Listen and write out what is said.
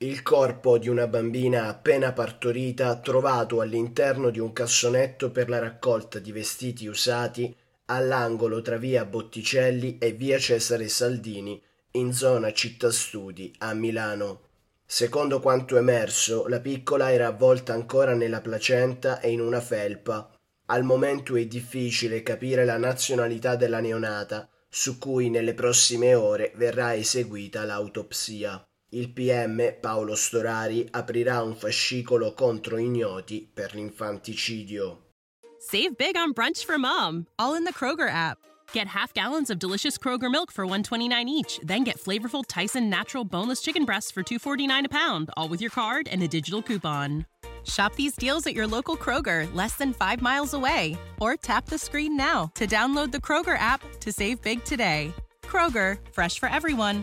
Il corpo di una bambina appena partorita trovato all'interno di un cassonetto per la raccolta di vestiti usati all'angolo tra via Botticelli e via Cesare Saldini in zona Città Studi a Milano. Secondo quanto emerso, la piccola era avvolta ancora nella placenta e in una felpa. Al momento è difficile capire la nazionalità della neonata, su cui nelle prossime ore verrà eseguita l'autopsia. Il PM Paolo Storari aprirà un fascicolo contro ignoti per l'infanticidio. Save big on brunch for mom, all in the Kroger app. Get half gallons of delicious Kroger milk for 129 each, then get flavorful Tyson natural boneless chicken breasts for 249 a pound, all with your card and a digital coupon. Shop these deals at your local Kroger, less than 5 miles away, or tap the screen now to download the Kroger app to save big today. Kroger, fresh for everyone.